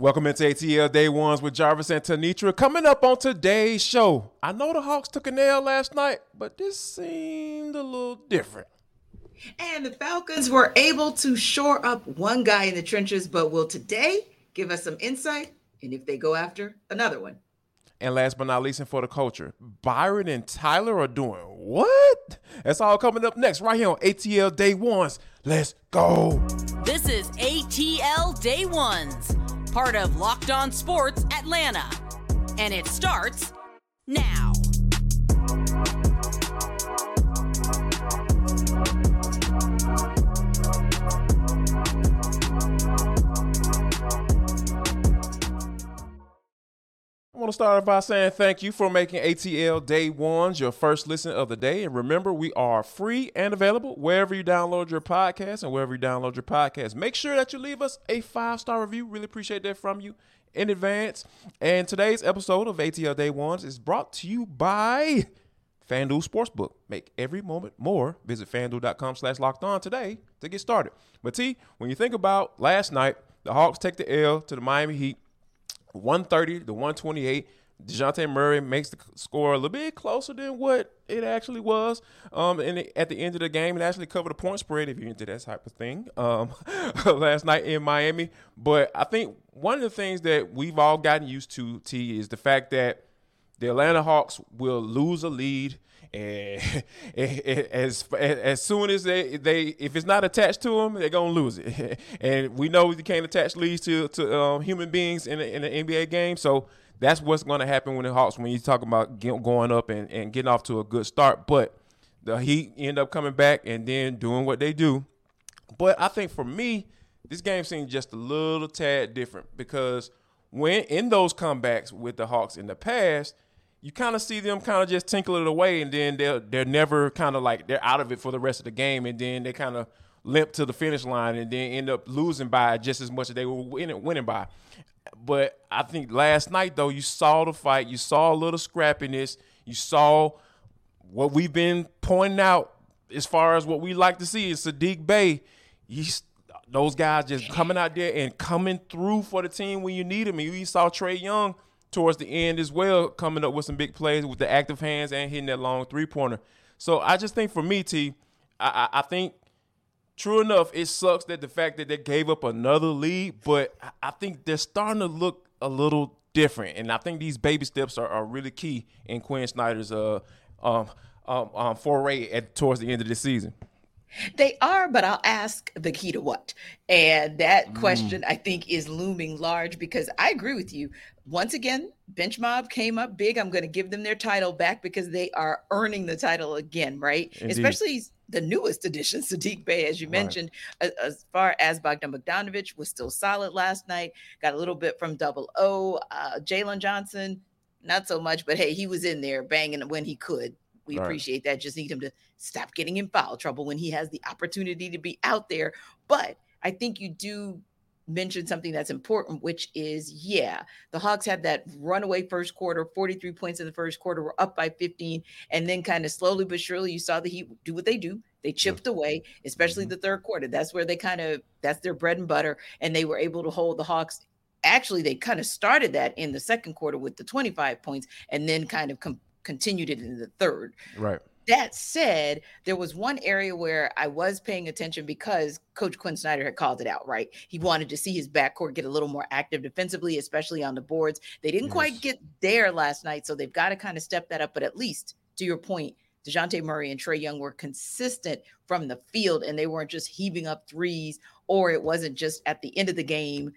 Welcome into ATL Day Ones with Jarvis and Tenitra. Coming up on today's show, I know the Hawks took a nail last night, but this seemed a little different. And the Falcons were able to shore up one guy in the trenches, but will today give us some insight and if they go after another one. And last but not least, and for the culture, Byron and Tyler are doing what? That's all coming up next, right here on ATL Day Ones. Let's go. This is ATL Day Ones part of Locked On Sports Atlanta. And it starts now. Want to start by saying thank you for making ATL Day Ones your first listen of the day. And remember, we are free and available wherever you download your podcast and wherever you download your podcast. Make sure that you leave us a five star review. Really appreciate that from you in advance. And today's episode of ATL Day Ones is brought to you by FanDuel Sportsbook. Make every moment more. Visit fanduel.com slash locked on today to get started. But T, when you think about last night, the Hawks take the L to the Miami Heat 130 to 128. Dejounte Murray makes the score a little bit closer than what it actually was. Um, and at the end of the game, it actually covered a point spread if you're into that type of thing. Um, last night in Miami, but I think one of the things that we've all gotten used to, T, is the fact that the Atlanta Hawks will lose a lead Eh, and eh, eh, as as soon as they they if it's not attached to them, they're gonna lose it. and we know you can't attach leads to to um, human beings in in an NBA game, so that's what's going to happen when the Hawks when you talk about going up and, and getting off to a good start. But the Heat end up coming back and then doing what they do. But I think for me, this game seems just a little tad different because when in those comebacks with the Hawks in the past – you kind of see them kind of just tinkle it away, and then they're they're never kind of like they're out of it for the rest of the game, and then they kind of limp to the finish line, and then end up losing by just as much as they were winning, winning by. But I think last night though, you saw the fight, you saw a little scrappiness, you saw what we've been pointing out as far as what we like to see is Saddiq Bey. He's those guys just coming out there and coming through for the team when you need them. And you saw Trae Young towards the end as well, coming up with some big plays with the active hands and hitting that long three pointer. So I just think for me, T, I, I, I think true enough, it sucks that the fact that they gave up another lead, but I think they're starting to look a little different. And I think these baby steps are, are really key in Quin Snyder's uh, um, um, um, foray at towards the end of the season. They are, but I'll ask the key to what? And that mm. question I think is looming large because I agree with you. Once again, Bench Mob came up big. I'm going to give them their title back because they are earning the title again, right? Indeed. Especially the newest addition, Saddiq Bey, as you right. mentioned, as, as, far as Bogdan Bogdanovic was still solid last night. Got a little bit from Double O. Uh, Jalen Johnson, not so much, but hey, he was in there banging when he could. We right. appreciate that. Just need him to stop getting in foul trouble when he has the opportunity to be out there. But I think you do mention something that's important, which is yeah, the Hawks had that runaway first quarter, 43 points in the first quarter, were up by 15, and then kind of slowly but surely you saw the Heat do what they do. They chipped away, especially mm-hmm. the third quarter. That's where they kind of that's their bread and butter, and they were able to hold the Hawks. Actually, they kind of started that in the second quarter with the 25 points, and then kind of com- continued it in the third. Right. That said, there was one area where I was paying attention because Coach Quin Snyder had called it out, right? He wanted to see his backcourt get a little more active defensively, especially on the boards. They didn't yes. quite get there last night, so they've got to kind of step that up. But at least, to your point, Dejounte Murray and Trae Young were consistent from the field and they weren't just heaving up threes, or it wasn't just at the end of the game,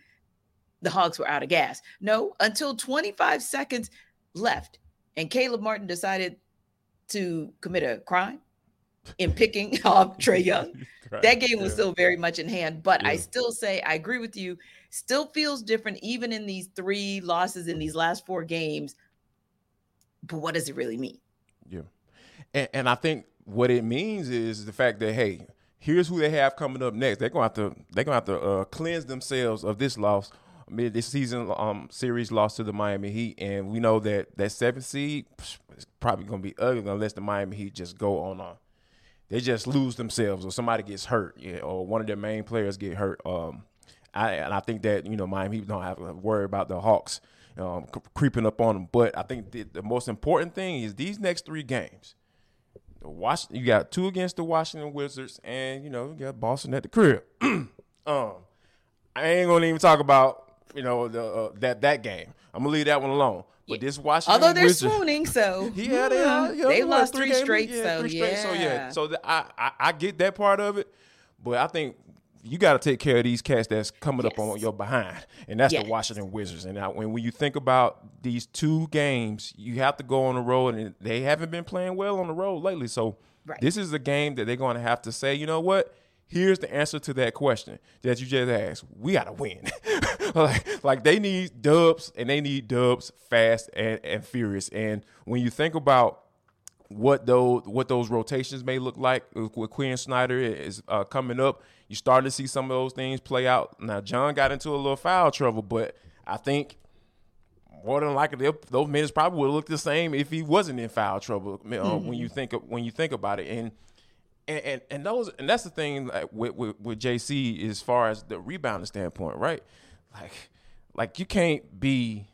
the Hawks were out of gas. No, until 25 seconds left and Caleb Martin decided to commit a crime in picking off Trae Young. right. That game was yeah. still very much in hand, but yeah. I still say I agree with you. Still feels different, even in these three losses in these last four games. But what does it really mean? Yeah, and, and I think what it means is the fact that hey, here's who they have coming up next. They're gonna have to they're gonna have to uh, cleanse themselves of this loss this season um, series lost to the Miami Heat, and we know that that seventh seed is probably going to be ugly unless the Miami Heat just go on a they just lose themselves or somebody gets hurt, yeah, or one of their main players get hurt. Um, I, and I think that you know Miami Heat don't have to worry about the Hawks um, creeping up on them. But I think the, the most important thing is these next three games. Wash, you got two against the Washington Wizards, and you know you got Boston at the crib. um, I ain't gonna even talk about you know the uh, that that game. I'm gonna leave that one alone. But this Washington, Wizards. Although they're Wizards, swooning, so yeah, they are. mm, Yeah, they what, lost three, games? straight, Yeah, so three yeah. straight. So yeah, so the, I, I I get that part of it, but I think you got to take care of these cats that's coming up on your behind, and that's Yes. the Washington Wizards. And I, when when you think about these two games, you have to go on the road, and they haven't been playing well on the road lately. So Right. this is a game that they're going to have to say, you know what? Here's the answer to that question that you just asked. We got to win. like, like they need dubs, and they need dubs fast and, and furious. And when you think about what those what those rotations may look like with, Quin Snyder is uh, coming up. You starting to see some of those things play out. Now John got into a little foul trouble, but I think more than likely those minutes probably would look the same if he wasn't in foul trouble. uh, When you think of, when you think about it, and and and, and those and that's the thing like, with, with with JC as far as the rebounding standpoint, right? Like like you can't be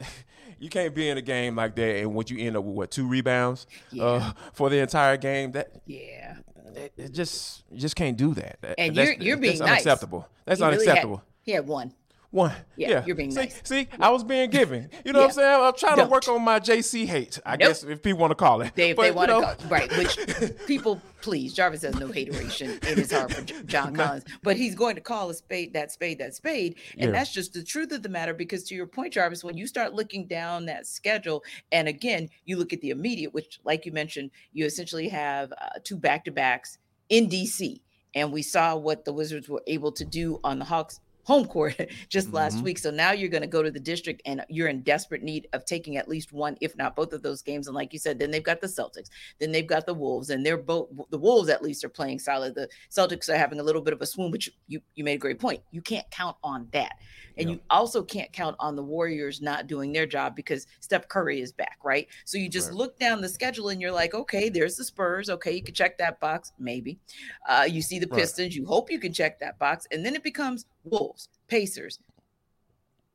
you can't be in a game like that and what you end up with what two rebounds uh, for the entire game that yeah. it, it just you just can't do that. That- And that's, you're- you're being that's nice. unacceptable. That's He really had- unacceptable. he had one. One. Yeah, Yeah, you're being see, nice. See, I was being given. You know what I'm saying? I'm trying Don't. to work on my JC hate. I Nope. guess if people want to call it. They, if But, they want to know, go right, which people please. Jarvis has no hateration in his heart for John Collins, but he's going to call a spade that spade that spade, and Yeah. that's just the truth of the matter. Because to your point, Jarvis, when you start looking down that schedule, and again, you look at the immediate, which, like you mentioned, you essentially have uh, two back to backs in DC, and we saw what the Wizards were able to do on the Hawks. Home court just last Mhm. week. So now you're going to go to the district and you're in desperate need of taking at least one, if not both of those games. And like you said, then they've got the Celtics. Then they've got the Wolves, and they're both the Wolves at least are playing solid. The Celtics are having a little bit of a swoon, but you you, you made a great point. You can't count on that, and Yeah. you also can't count on the Warriors not doing their job because Steph Curry is back, right? So you just Right. look down the schedule and you're like, okay, there's the Spurs. Okay, you can check that box, maybe. Uh, you see the Right. Pistons. You hope you can check that box, and then it becomes Wolves, Pacers,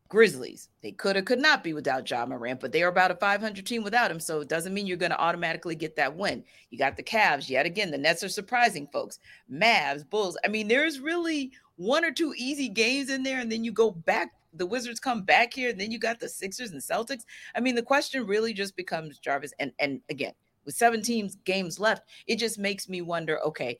Grizzlies. They could or could not be without Ja Morant, but they are about a 500 team without him. So it doesn't mean you're going to automatically get that win. You got the Cavs yet again. The Nets are surprising folks. Mavs, Bulls. I mean, there's really one or two easy games in there, and then you go back. The Wizards come back here, and then you got the Sixers and Celtics. I mean, the question really just becomes Jarvis, and and again with 17 games left, it just makes me wonder. Okay,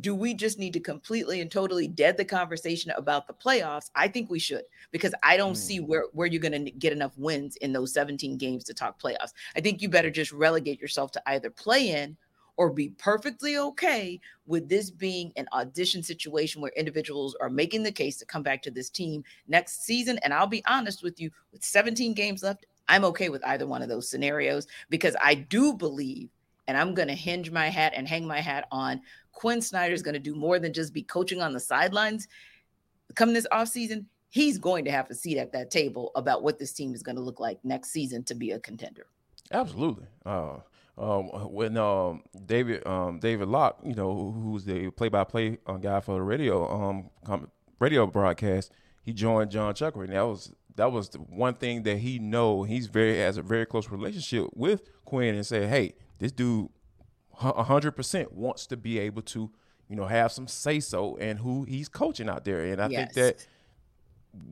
do we just need to completely and totally dead the conversation about the playoffs? I think we should because I don't Mm. see where where you're going to get enough wins in those 17 games to talk playoffs. I think you better just relegate yourself to either play in or be perfectly okay with this being an audition situation where individuals are making the case to come back to this team next season. And I'll be honest with you, with 17 games left, I'm okay with either one of those scenarios because I do believe, and I'm going to hinge my hat and hang my hat on Quin Snyder is going to do more than just be coaching on the sidelines. Come this offseason, he's going to have a seat at that table about what this team is going to look like next season to be a contender. Absolutely. Uh, um, when um, David um, David Locke, you know, who's the play-by-play uh, guy for the radio um, radio broadcast, he joined John Chuckwood, and that was that was the one thing that he know. He's very has a very close relationship with Quin, and said, "Hey, this dude, hundred percent wants to be able to, you know, have some say so and who he's coaching out there." And I Yes. think that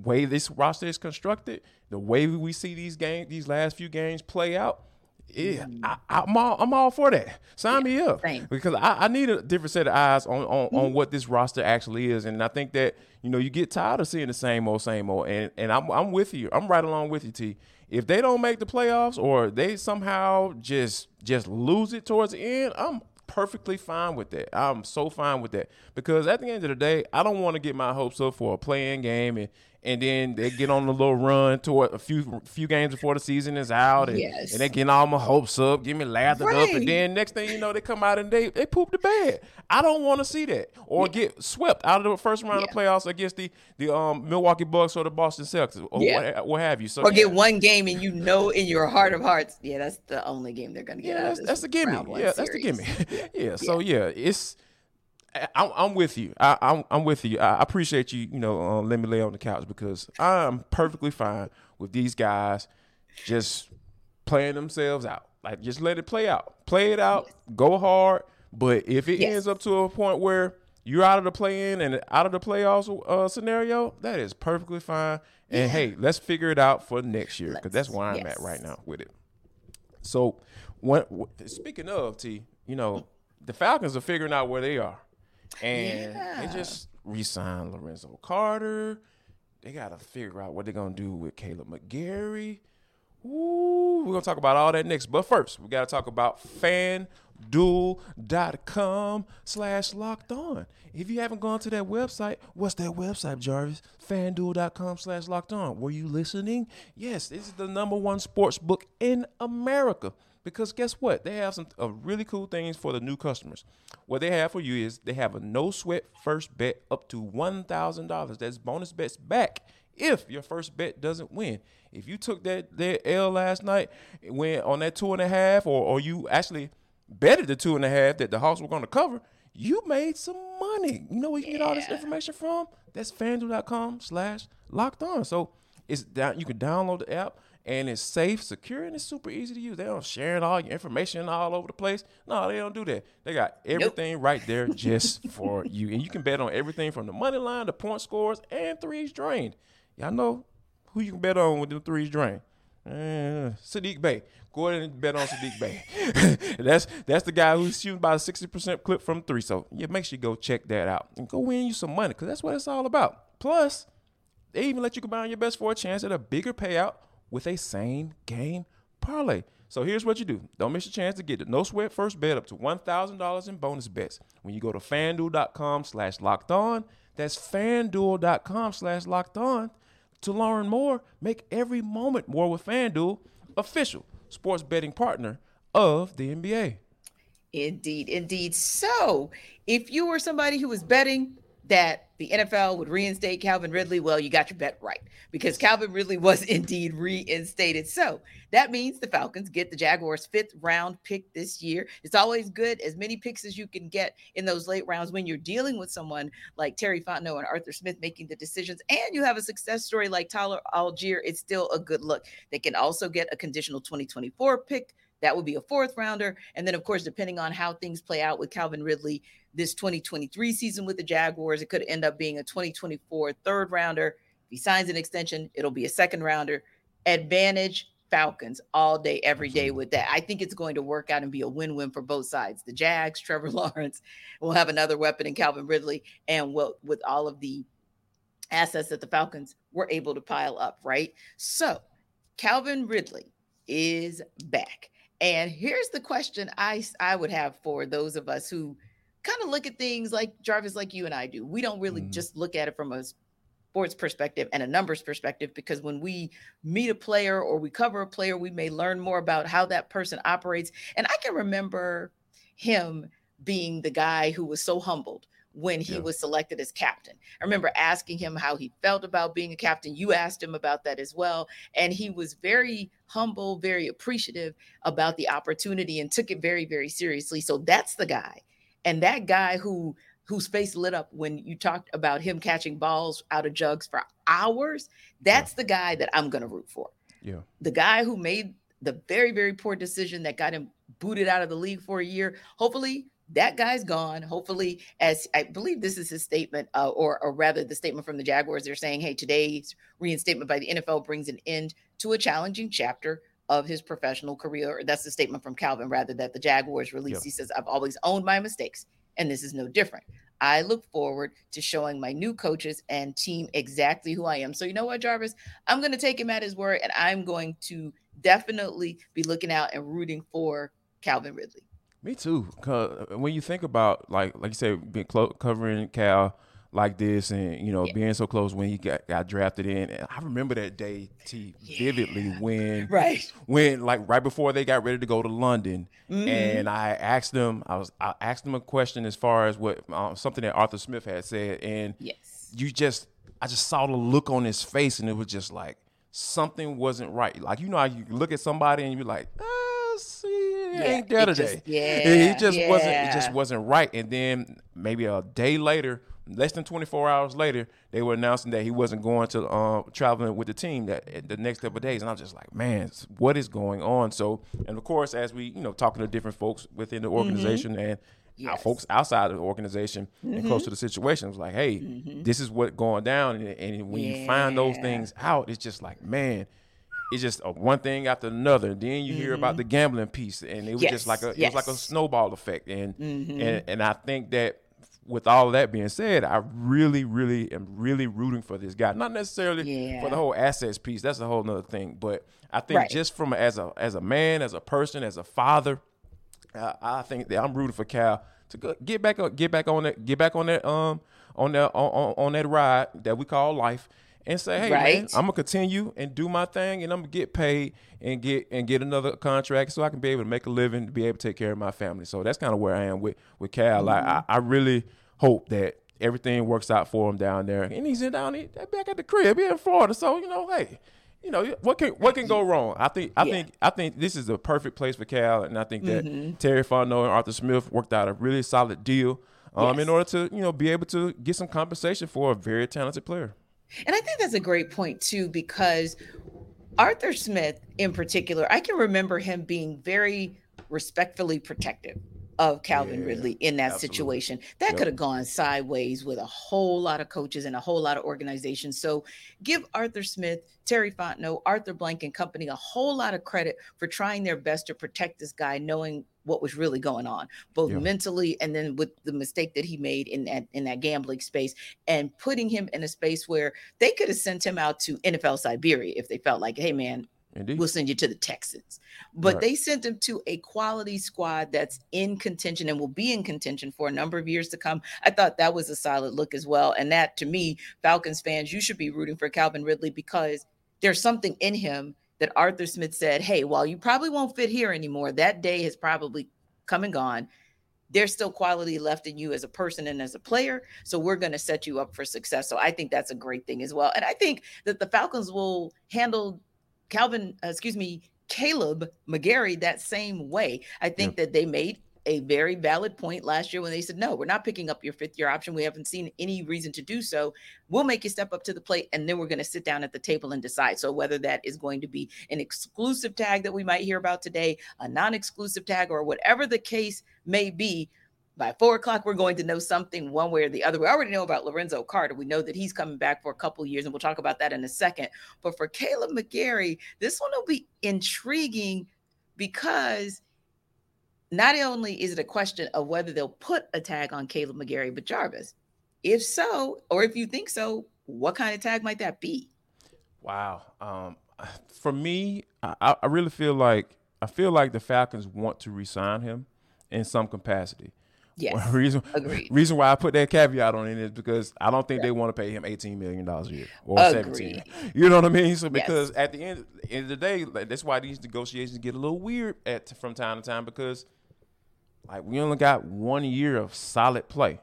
way this roster is constructed, the way we see these games, these last few games play out, yeah, mm-hmm. I, I'm all I'm all for that. Sign me up same. because I, I need a different set of eyes on on, on mm-hmm. what this roster actually is, and I think that you know you get tired of seeing the same old same old, and and I'm I'm with you. I'm right along with you, T. If they don't make the playoffs or they somehow just just lose it towards the end, I'm perfectly fine with that. I'm so fine with that because at the end of the day, I don't want to get my hopes up for a playing game and and then they get on a little run toward a few few games before the season is out and, Yes. and they get all my hopes up, get me lathered up, and then next thing you know, they come out and they they poop the bed. I don't want to see that or get swept out of the first round of Yeah. playoffs against the the um, Milwaukee Bucks or the Boston Celtics or Yeah. what, what have you. So Or yeah. get one game and you know in your heart of hearts, yeah, that's the only game they're going to get Yeah, out that's, of that's the gimme. Yeah, that's the gimme. yeah. So yeah, it's I, I'm with you. I, I'm, I'm with you. I appreciate you. You know, uh, let me lay on the couch because I'm perfectly fine with these guys just playing themselves out. Like, just let it play out. Play it out. Go hard. But if it Yes. ends up to a point where you're out of the play-in and out of the playoffs uh, scenario, that is perfectly fine. And hey, let's figure it out for next year because that's where I'm Yes. at right now with it. So, when, speaking of T, you know, the Falcons are figuring out where they are, and Yeah. they just re-signed Lorenzo Carter. They got to figure out what they're gonna do with Kaleb McGary. Ooh, we're gonna talk about all that next. But first, we gotta talk about fanduel.com slash locked on. If you haven't gone to that website, what's that website, Jarvis? Fanduel.com slash locked on. Were you listening? Yes, this is the number one sports book in America. Because guess what? They have some uh, really cool things for the new customers. What they have for you is they have a no sweat first bet up to $1,000. That's bonus bets back if your first bet doesn't win. If you took that, that L last night, went on that two and a half, or, or you actually betted the two and a half that the Hawks were going to cover, you made some money. You know where you get all this information from? That's fanduel.com slash locked on. So it's down, you can download the app and it's safe, secure, and it's super easy to use. They don't share all your information all over the place. No, they don't do that. They got everything right there just for you. And you can bet on everything from the money line, the point scores, and threes drained. Y'all know who you can bet on with the threes drained. Uh, Saddiq Bey. Go ahead and bet on Saddiq Bey. that's that's the guy who's shooting about a sixty percent clip from three. So yeah, make sure you go check that out and go win you some money because that's what it's all about. Plus, they even let you combine your best for a chance at a bigger payout with a same game parlay. So here's what you do. Don't miss your chance to get the no sweat first bet up to $1,000 in bonus bets when you go to fanduel.com slash locked on. That's fanduel.com slash locked on. To learn more, make every moment more with FanDuel, official sports betting partner of the NBA. Indeed, indeed. So, if you were somebody who was betting that the NFL would reinstate Calvin Ridley, well, you got your bet right because Calvin Ridley was indeed reinstated. So, that means the Falcons get the Jaguars' fifth round pick this year. It's always good as many picks as you can get in those late rounds when you're dealing with someone like Terry Fontenot and Arthur Smith making the decisions, and you have a success story like Tyler Allgeier. It's still a good look. They can also get a conditional 2024 pick that would be a fourth rounder. And then, of course, depending on how things play out with Calvin Ridley this 2023 season with the Jaguars, it could end up being a 2024 third rounder. If he signs an extension, it'll be a second rounder. Advantage Falcons all day, every day with that. I think it's going to work out and be a win win for both sides. The Jags, Trevor Lawrence will have another weapon in Calvin Ridley, and with all of the assets that the Falcons were able to pile up, right? So, Calvin Ridley is back. And here's the question I I would have for those of us who kind of look at things like Jarvis, like you and I do. We don't really Mhm. just look at it from a sports perspective and a numbers perspective because when we meet a player or we cover a player, we may learn more about how that person operates. And I can remember him being the guy who was so humbled when he Yeah. was selected as captain. I remember asking him how he felt about being a captain. You asked him about that as well. And he was very humble, very appreciative about the opportunity and took it very, very seriously. So that's the guy. And that guy who whose face lit up when you talked about him catching balls out of jugs for hours, that's the guy that I'm going to root for. Yeah. The guy who made the very, very poor decision that got him booted out of the league for a year. Hopefully, that guy's gone. Hopefully, as I believe this is his statement, uh, or or rather the statement from the Jaguars, they're saying, "Hey, today's reinstatement by the NFL brings an end to a challenging chapter of his professional career." That's the statement from Calvin, rather that the Jaguars released. Yeah. He says, "I've always owned my mistakes, and this is no different." I look forward to showing my new coaches and team exactly who I am. So, you know what, Jarvis? I'm going to take him at his word, and I'm going to definitely be looking out and rooting for Calvin Ridley. Me too. Cause when you think about like like you said, being clo- covering Cal like this, and you know Yeah. being so close when he got, got drafted in, and I remember that day T vividly when Right. when like right before they got ready to go to London, Mhm. and I asked them, I was I asked them a question as far as what uh, something that Arthur Smith had said, and Yes. you just I just saw the look on his face, and it was just like something wasn't right. Like you know, how you look at somebody and you're like, ah, see, yeah, ain't there today. Just, yeah, he just yeah. wasn't. It just wasn't right. And then maybe a day later, less than 24 hours later, they were announcing that he wasn't going to uh, traveling with the team that the next couple of days. And I was just like, man, what is going on? So, and of course, as we you know talking to different folks within the organization mm-hmm. and yes. our folks outside of the organization mm-hmm. and close to the situation, was like, hey, mm-hmm. this is what going down. And, and when yeah. you find those things out, it's just like, man it's just a one thing after another. and Then you mm-hmm. hear about mm-hmm. the gambling piece, and it was yes. just like a yes. it was like a snowball effect. And mm-hmm. and and I think that with all that being said, I really, really am really rooting for this guy. Not necessarily yeah. for the whole assets piece. That's a whole other thing. But I think right. just from as a as a man, as a person, as a father, uh, I think that I'm rooting for Cal to go, get back on get back on that get back on that um on that on, on, on that ride that we call life and say, hey right. man, I'm gonna continue and do my thing, and I'm gonna get paid and get and get another contract so I can be able to make a living, to be able to take care of my family. So that's kind of where I am with with Cal. Mm-hmm. Like, I, I really hope that everything works out for him down there, and he's in down here, back at the crib here in Florida. So you know, hey. You know what can what can go wrong? I think I yeah. think I think this is the perfect place for Cal, and I think that mm-hmm. Terry Fontenot and Arthur Smith worked out a really solid deal um, yes. in order to you know be able to get some compensation for a very talented player. And I think that's a great point too, because Arthur Smith, in particular, I can remember him being very respectfully protective of Calvin yeah, Ridley in that absolutely. situation. That yep. could have gone sideways with a whole lot of coaches and a whole lot of organizations. So give Arthur Smith, Terry Fontenot, Arthur Blank and company a whole lot of credit for trying their best to protect this guy, knowing what was really going on, both yeah. mentally and then with the mistake that he made in that in that gambling space, and putting him in a space where they could have sent him out to NFL Siberia if they felt like, hey man, Indeed. we'll send you to the Texans. But right. they sent him to a quality squad that's in contention and will be in contention for a number of years to come. I thought that was a solid look as well. And that to me, Falcons fans, you should be rooting for Calvin Ridley because there's something in him that Arthur Smith said, Hey, while you probably won't fit here anymore, that day has probably come and gone. There's still quality left in you as a person and as a player. So we're going to set you up for success. So I think that's a great thing as well. And I think that the Falcons will handle Calvin, uh, excuse me, Kaleb McGary that same way. I think yeah. that they made a very valid point last year when they said, no, we're not picking up your fifth year option. We haven't seen any reason to do so. We'll make you step up to the plate and then we're going to sit down at the table and decide. So, whether that is going to be an exclusive tag that we might hear about today, a non exclusive tag, or whatever the case may be, by four o'clock, we're going to know something one way or the other. We already know about Lorenzo Carter. We know that he's coming back for a couple years, and we'll talk about that in a second. But for Kaleb McGary, this one will be intriguing because not only is it a question of whether they'll put a tag on Kaleb McGary, but Jarvis, if so, or if you think so, what kind of tag might that be? Wow. Um, for me, I, I really feel like I feel like the Falcons want to resign him in some capacity. Yes. reason, Agreed. reason why I put that caveat on it is because I don't think they want to pay him eighteen million dollars a year or Agreed. seventeen. You know what I mean? So because yes. at the end, end of the day, that's why these negotiations get a little weird at from time to time because like we only got one year of solid play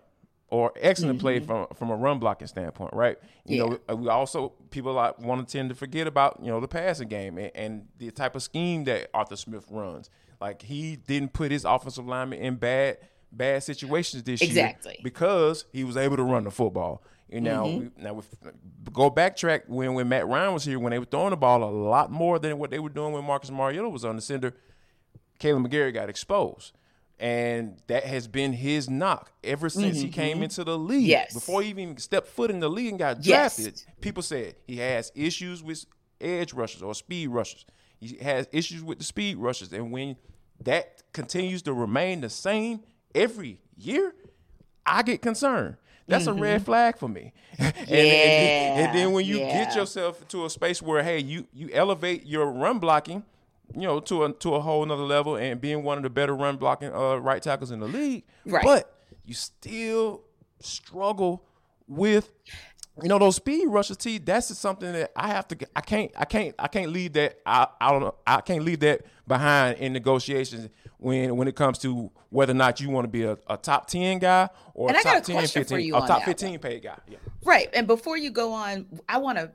or excellent mm-hmm. play from from a run blocking standpoint, right? You yeah. know, uh, we also people like want to tend to forget about you know the passing game and, and, the type of scheme that Arthur Smith runs. Like he didn't put his offensive lineman in bad bad situations this year. exactly. year because he was able to run the football. You know, mm-hmm. now we go backtrack when when Matt Ryan was here when they were throwing the ball a lot more than what they were doing when Marcus Mariota was on the center. Kaleb McGary got exposed and that has been his knock ever since mm-hmm. he came mm-hmm. into the league. Yes. Before he even stepped foot in the league and got drafted, yes. people said he has issues with edge rushers or speed rushers. He has issues with the speed rushers, and when that continues to remain the same every year, I get concerned. That's mm-hmm. a red mm-hmm. flag for me. and, yeah, and, and, then when you yeah. get yourself to a space where hey, you you elevate your run blocking you know, to a to a whole another level and being one of the better run blocking uh, right tackles in the league. Right. But you still struggle with you know those speed rushes. T. That's just something that I have to. I can't. I can't. I can't leave that. I. I don't know. I can't leave that behind in negotiations when when it comes to whether or not you want to be a, a top ten guy or and a top a 10, 15, a top fifteen paid guy. Yeah. Right. And before you go on, I want to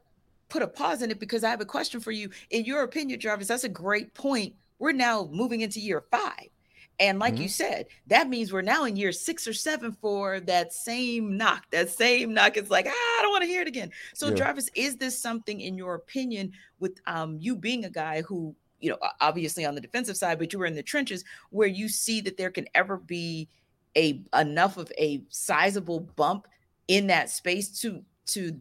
put a pause in it because I have a question for you. In your opinion, Jarvis, that's a great point. we're now moving into year five. And like mm-hmm. you said, that means we're now in year six or seven for that same knock. That same knock is like, ah, I don't want to hear it again. So, yeah. Jarvis, is this something, in your opinion, with um, you being a guy who, you know, obviously on the defensive side, but you were in the trenches, where you see that there can ever be a enough of a sizable bump in that space to to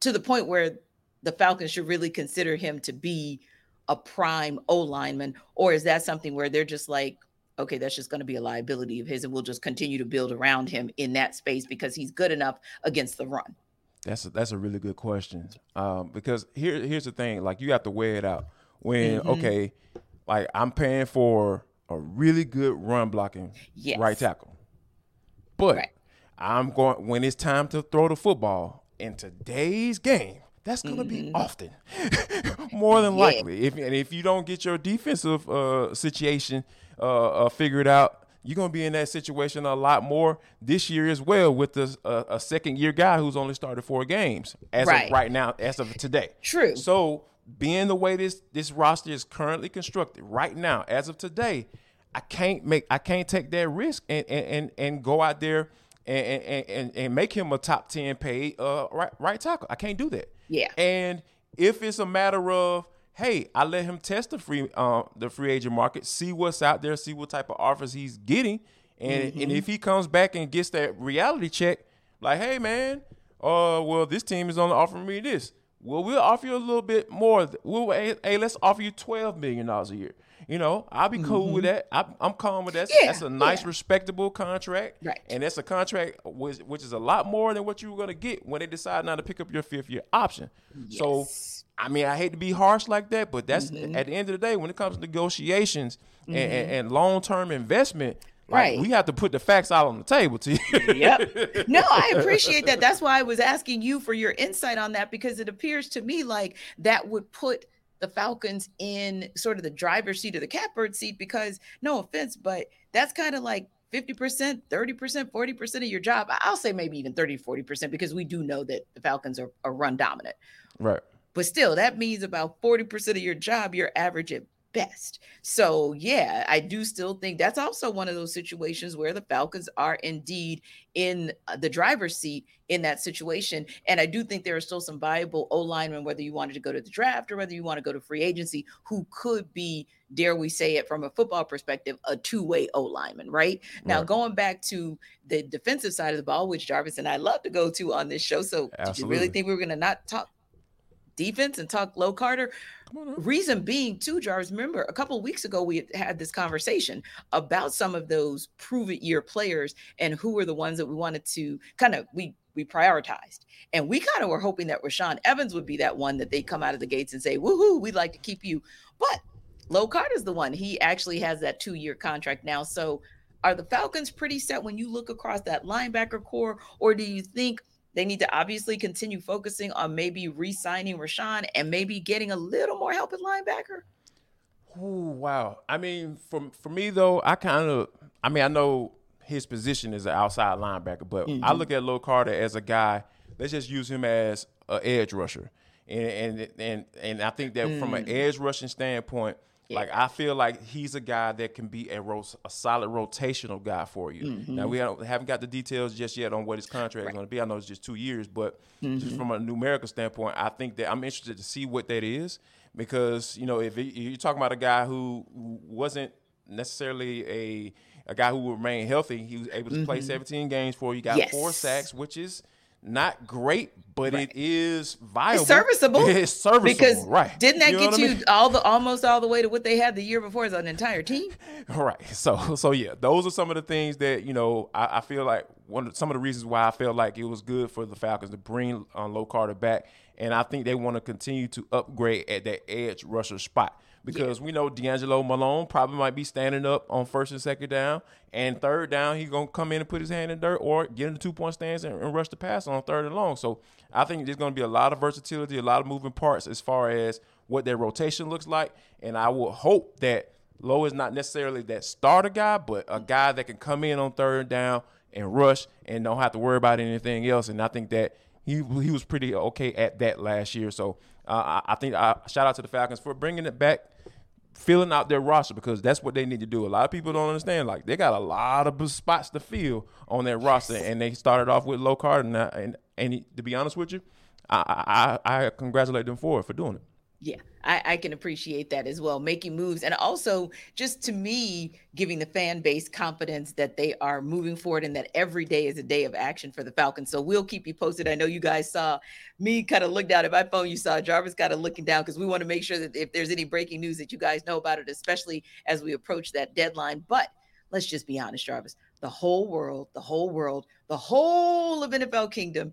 to the point where the Falcons should really consider him to be a prime O lineman, or is that something where they're just like, okay, that's just going to be a liability of his, and we'll just continue to build around him in that space because he's good enough against the run? That's a, that's a really good question um, because here here's the thing: like you have to weigh it out. When mm-hmm. okay, like I'm paying for a really good run blocking yes. right tackle, but right. I'm going when it's time to throw the football in today's game. That's going to mm-hmm. be often, more than yeah. likely. If and if you don't get your defensive uh, situation uh, uh, figured out, you're going to be in that situation a lot more this year as well with the, uh, a second year guy who's only started four games as right. of right now, as of today. True. So being the way this this roster is currently constructed right now, as of today, I can't make I can't take that risk and and and, and go out there and, and, and, and make him a top ten paid uh, right right tackle. I can't do that. Yeah. And if it's a matter of hey, I let him test the free uh, the free agent market, see what's out there, see what type of offers he's getting, and mm-hmm. and if he comes back and gets that reality check, like, hey man, uh, well this team is only offering me this. Well, we'll offer you a little bit more. We'll hey, hey let's offer you twelve million dollars a year. You know, I'll be cool mm-hmm. with that. I, am calm with that. Yeah, that's a nice, yeah. respectable contract, right? And that's a contract which, which is a lot more than what you were going to get when they decide not to pick up your fifth year option. Yes. So, I mean, I hate to be harsh like that, but that's mm-hmm. at the end of the day when it comes to negotiations mm-hmm. and, and, and long term investment. Like, right. We have to put the facts out on the table to you. yep. No, I appreciate that. That's why I was asking you for your insight on that because it appears to me like that would put the Falcons in sort of the driver's seat or the catbird seat because no offense, but that's kind of like 50%, 30%, 40% of your job. I'll say maybe even 30, 40% because we do know that the Falcons are, are run dominant. Right. But still, that means about 40% of your job, you're average at best. So, yeah, I do still think that's also one of those situations where the Falcons are indeed in uh, the driver's seat in that situation. And I do think there are still some viable O linemen, whether you wanted to go to the draft or whether you want to go to free agency, who could be, dare we say it from a football perspective, a two way O lineman, right? Now, going back to the defensive side of the ball, which Jarvis and I love to go to on this show. So, Absolutely. did you really think we were going to not talk defense and talk low Carter? Reason being, too, Jarvis. Remember, a couple weeks ago we had this conversation about some of those prove it year players and who were the ones that we wanted to kind of we we prioritized, and we kind of were hoping that Rashaan Evans would be that one that they come out of the gates and say, "Woohoo, we'd like to keep you." But Low Carter's the one. He actually has that two year contract now. So, are the Falcons pretty set when you look across that linebacker core, or do you think? They need to obviously continue focusing on maybe re-signing Rashaan and maybe getting a little more help at linebacker. Ooh, wow. I mean, for for me though, I kind of, I mean, I know his position is an outside linebacker, but mm-hmm. I look at Low Carter as a guy. Let's just use him as an edge rusher, and and and and I think that mm. from an mm. edge rushing standpoint, like I feel like he's a guy that can be a ro- a solid rotational guy for you. Mm-hmm. Now we haven't got the details just yet on what his contract right. is going to be. I know it's just two years, but mm-hmm. just from a numerical standpoint, I think that I'm interested to see what that is because you know if, it, if you're talking about a guy who wasn't necessarily a a guy who remained healthy, he was able to mm-hmm. play 17 games for you. Got yes. four sacks, which is not great, but right. it is viable. It's serviceable. It's serviceable, because right? Didn't that you get you I mean? all the almost all the way to what they had the year before as an entire team? right. So so yeah, those are some of the things that you know I, I feel like one of, some of the reasons why I felt like it was good for the Falcons to bring on uh, Low Carter back, and I think they want to continue to upgrade at that edge rusher spot because yeah. we know DeAngelo Malone probably might be standing up on first and second down, and third down he's gonna come in and put his hand in dirt or get in the two point stance and, and rush the pass on third and long. So I think there's gonna be a lot of versatility, a lot of moving parts as far as what their rotation looks like, and I will hope that Lowe is not necessarily that starter guy, but a guy that can come in on third down and rush and don't have to worry about anything else. And I think that he he was pretty okay at that last year. So uh, I, I, think I, shout out to the Falcons for bringing it back filling out their roster because that's what they need to do. A lot of people don't understand. Like they got a lot of spots to fill on their roster, and they started off with low card. And and, and to be honest with you, I, I I congratulate them for it for doing it. Yeah, I, I, can appreciate that as well, making moves and also just to me giving the fan base confidence that they are moving forward and that every day is a day of action for the Falcons. So we'll keep you posted. I know you guys saw me kind of look down at my phone. You saw Jarvis kind of looking down because we want to make sure that if there's any breaking news that you guys know about it, especially as we approach that deadline. But let's just be honest, Jarvis. The whole world, the whole world, the whole of NFL Kingdom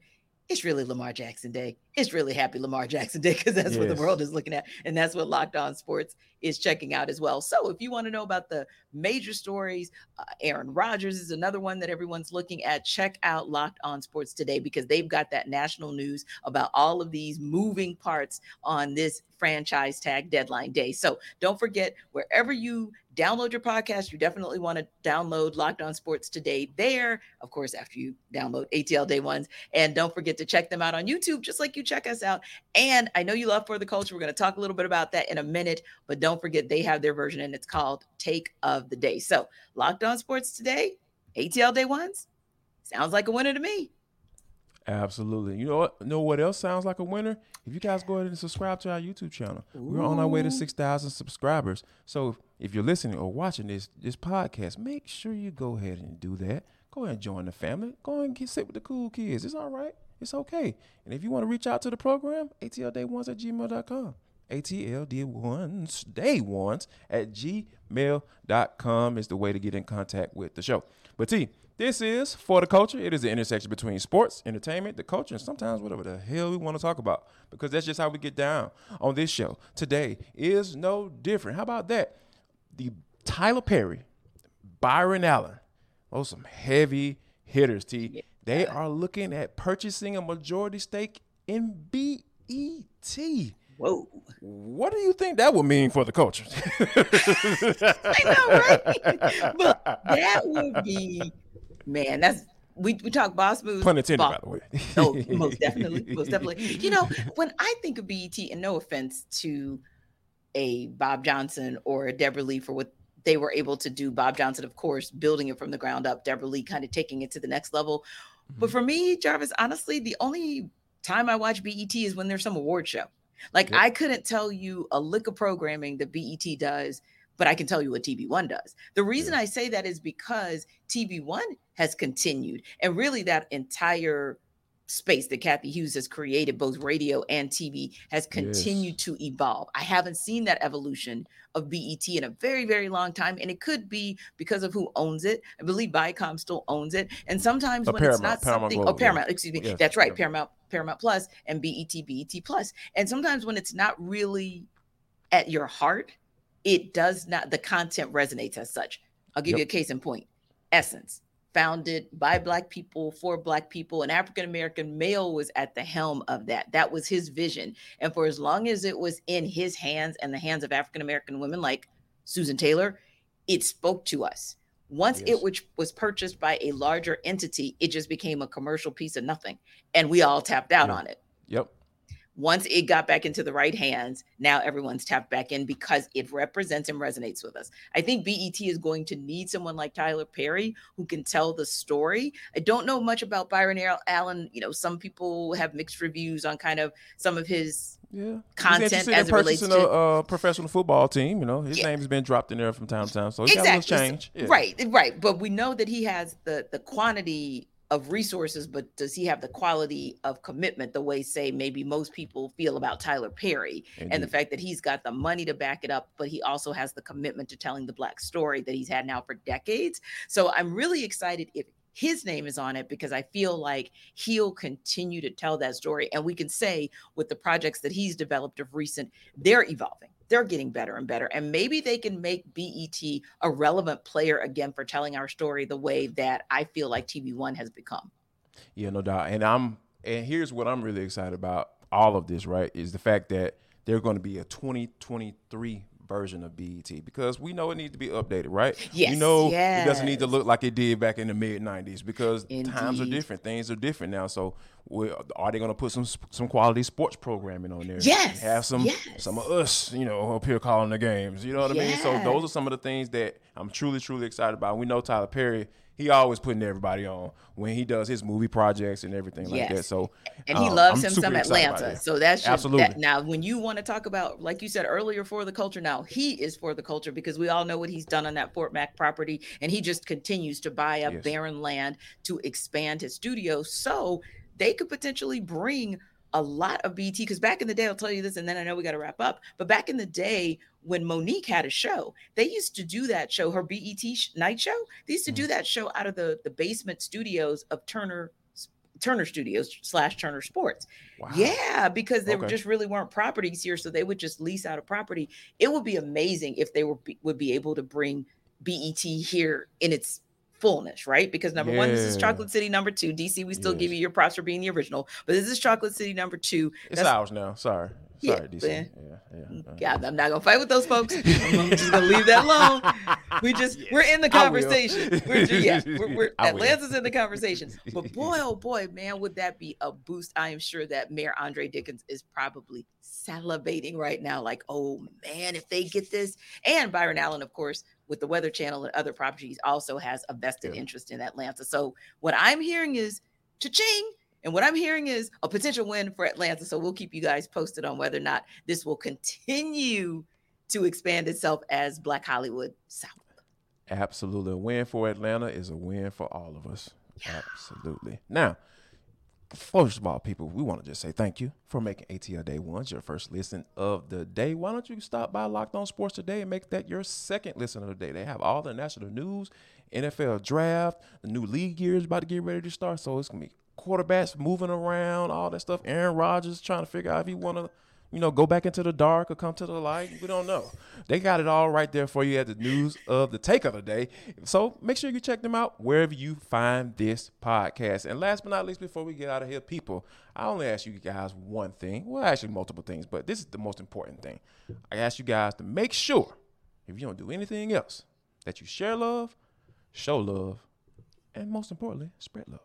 it's really Lamar Jackson Day. It's really happy Lamar Jackson Day because that's yes. what the world is looking at. And that's what Locked On Sports is checking out as well. So if you want to know about the major stories, uh, Aaron Rodgers is another one that everyone's looking at. Check out Locked On Sports today because they've got that national news about all of these moving parts on this franchise tag deadline day. So don't forget, wherever you download your podcast, you definitely want to download Locked On Sports Today there. Of course, after you download ATL Day Ones. And don't forget to check them out on YouTube, just like you check us out. And I know you love For the Culture. We're going to talk a little bit about that in a minute, but don't forget they have their version and it's called Take of the Day. So Locked On Sports Today, ATL Day Ones. Sounds like a winner to me. Absolutely. You know what? You know what else sounds like a winner? If you guys go ahead and subscribe to our YouTube channel, Ooh. we're on our way to six thousand subscribers. So if you're listening or watching this this podcast, make sure you go ahead and do that. Go ahead and join the family. Go and get sit with the cool kids. It's all right. It's okay. And if you want to reach out to the program, atlday1s at gmail.com. ATLD1s, day ones at gmail.com is the way to get in contact with the show. But T, this is For the Culture. It is the intersection between sports, entertainment, the culture, and sometimes whatever the hell we want to talk about because that's just how we get down on this show. Today is no different. How about that? The Tyler Perry, Byron Allen, those some heavy hitters, T. They are looking at purchasing a majority stake in BET. Whoa. What do you think that would mean for the culture? I know, right? but that would be man, that's we, we talk boss moves. Pun intended, boss. by the way. oh, most definitely, most definitely. You know, when I think of BET, and no offense to a Bob Johnson or a Debra Lee for what they were able to do. Bob Johnson, of course, building it from the ground up. Deborah Lee kind of taking it to the next level. Mm-hmm. But for me, Jarvis, honestly, the only time I watch BET is when there's some award show. Like yep. I couldn't tell you a lick of programming that BET does but I can tell you what TV1 does. The reason yeah. I say that is because TV1 has continued, and really that entire space that Cathy Hughes has created, both radio and TV, has continued yes. to evolve. I haven't seen that evolution of BET in a very, very long time. And it could be because of who owns it. I believe Viacom still owns it. And sometimes when Paramount, it's not Paramount something, oh, Global, oh, Paramount, yeah. excuse me, yes, that's right, Paramount, Paramount Plus and BET, BET Plus. And sometimes when it's not really at your heart, it does not the content resonates as such i'll give yep. you a case in point essence founded by black people for black people an african american male was at the helm of that. That was his vision. And for as long as it was in his hands and the hands of african american women like susan taylor it spoke to us. Once yes. it which was purchased by a larger entity it just became a commercial piece of nothing and we all tapped out mm. on it. Yep once it got back into the right hands, now everyone's tapped back in because it represents and resonates with us. I think BET is going to need someone like Tyler Perry who can tell the story. I don't know much about Byron Allen. You know, some people have mixed reviews on kind of some of his yeah. content as it relates to a professional football team. You know, his yeah. name has been dropped in there from time to time, so exactly. got a change. Yeah. Right, right. But we know that he has the the quantity of resources, but does he have the quality of commitment the way, say, maybe most people feel about Tyler Perry Indeed. and the fact that he's got the money to back it up, but he also has the commitment to telling the Black story that he's had now for decades. So I'm really excited if his name is on it because I feel like he'll continue to tell that story. And we can say with the projects that he's developed of recent, they're evolving they're getting better and better. And maybe they can make BET a relevant player again for telling our story the way that I feel like TV1 has become. Yeah, no doubt. And I'm and here's what I'm really excited about all of this, right? Is the fact that they're going to be a 2023 version of BET because we know it needs to be updated, right? Yes. You know yes. it doesn't need to look like it did back in the mid 90s because Indeed. times are different, things are different now. So are they going to put some some quality sports programming on there? Yes, have some yes. some of us, you know, up here calling the games. You know what I mean? So those are some of the things that I'm truly truly excited about. We know Tyler Perry. He always putting everybody on when he does his movie projects and everything like that. So and he um, loves I'm him some Atlanta. that. So that's Absolutely. That, now, when you want to talk about, like you said earlier, for the culture, now he is for the culture because we all know what he's done on that Fort Mac property, and he just continues to buy up Yes. barren land to expand his studio. So they could potentially bring a lot of BT because back in the day, I'll tell you this, and then I know we got to wrap up. But back in the day, when Mo'Nique had a show, they used to do that show, her BET sh- night show. They used to do mm-hmm. that show out of the the basement studios of Turner Turner Studios slash Turner Sports. Wow. Yeah, because there Okay. just really weren't properties here, so they would just lease out a property. It would be amazing if they were be, would be able to bring BET here in its fullness, right? Because number one, this is Chocolate City. Number two, DC, we still give you your props for being the original, but this is Chocolate City. Number two, It's ours now. Sorry. Yeah, Sorry, DC. Yeah, yeah. yeah, mm, I'm not gonna fight with those folks. I'm just gonna leave that alone. We just we're in the conversation. We're ju- yeah, we're, we're. Atlanta's in the conversation. But boy, oh boy, man, would that be a boost? I am sure that Mayor Andre Dickens is probably salivating right now, like, oh man, if they get this. And Byron Allen, of course, with the Weather Channel and other properties, also has a vested Yeah. interest in Atlanta. So what I'm hearing is cha-ching. And what I'm hearing is a potential win for Atlanta. So we'll keep you guys posted on whether or not this will continue to expand itself as Black Hollywood South. Absolutely. A win for Atlanta is a win for all of us. Absolutely. Now, first of all, people, we want to just say thank you for making ATL Day Ones your first listen of the day. Why don't you stop by Locked On Sports today and make that your second listen of the day? They have all the national news, NFL draft, the new league year is about to get ready to start. So it's to be quarterbacks moving around, all that stuff. Aaron Rodgers trying to figure out if he want to you know, go back into the dark or come to the light. We don't know. They got it all right there for you at the news of the take of the day. So make sure you check them out wherever you find this podcast. And last but not least, before we get out of here, people, I only ask you guys one thing. Well, actually, multiple things, but this is the most important thing. I ask you guys to make sure, if you don't do anything else, that you share love, show love, and most importantly, spread love.